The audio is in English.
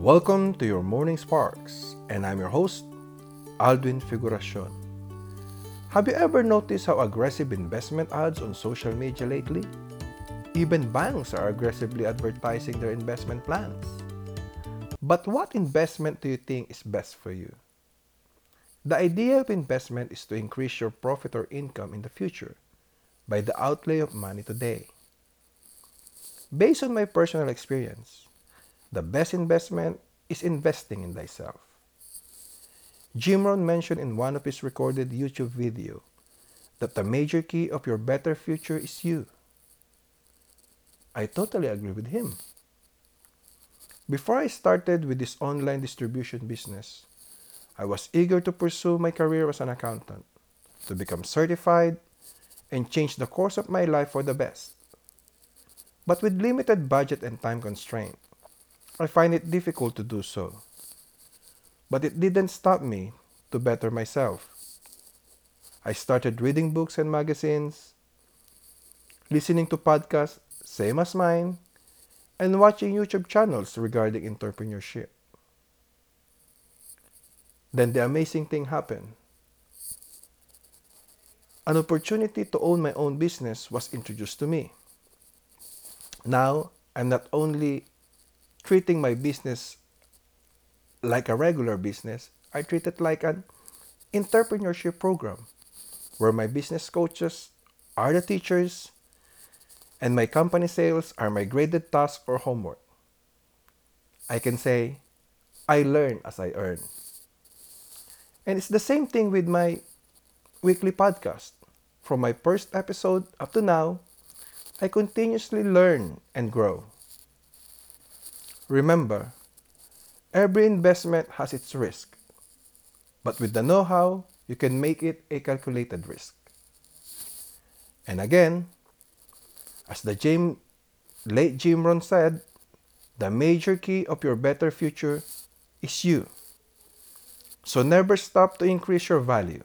Welcome to your Morning Sparks, and I'm your host, Aldwin Figuracion. Have you ever noticed how aggressive investment ads on social media lately? Even banks are aggressively advertising their investment plans. But what investment do you think is best for you? The idea of investment is to increase your profit or income in the future by the outlay of money today. Based on my personal experience, the best investment is investing in thyself. Jim Rohn mentioned in one of his recorded YouTube video that the major key of your better future is you. I totally agree with him. Before I started with this online distribution business, I was eager to pursue my career as an accountant, to become certified, and change the course of my life for the best. But with limited budget and time constraint, I find it difficult to do so. But it didn't stop me to better myself. I started reading books and magazines, listening to podcasts, same as mine, and watching YouTube channels regarding entrepreneurship. Then the amazing thing happened. An opportunity to own my own business was introduced to me. Now, I'm not only treating my business like a regular business, I treat it like an entrepreneurship program where my business coaches are the teachers and my company sales are my graded task or homework. I can say, I learn as I earn. And it's the same thing with my weekly podcast. From my first episode up to now, I continuously learn and grow. Remember, every investment has its risk, but with the know how, you can make it a calculated risk. And again, as the Jim, late Jim Rohn said, the major key of your better future is you. So never stop to increase your value.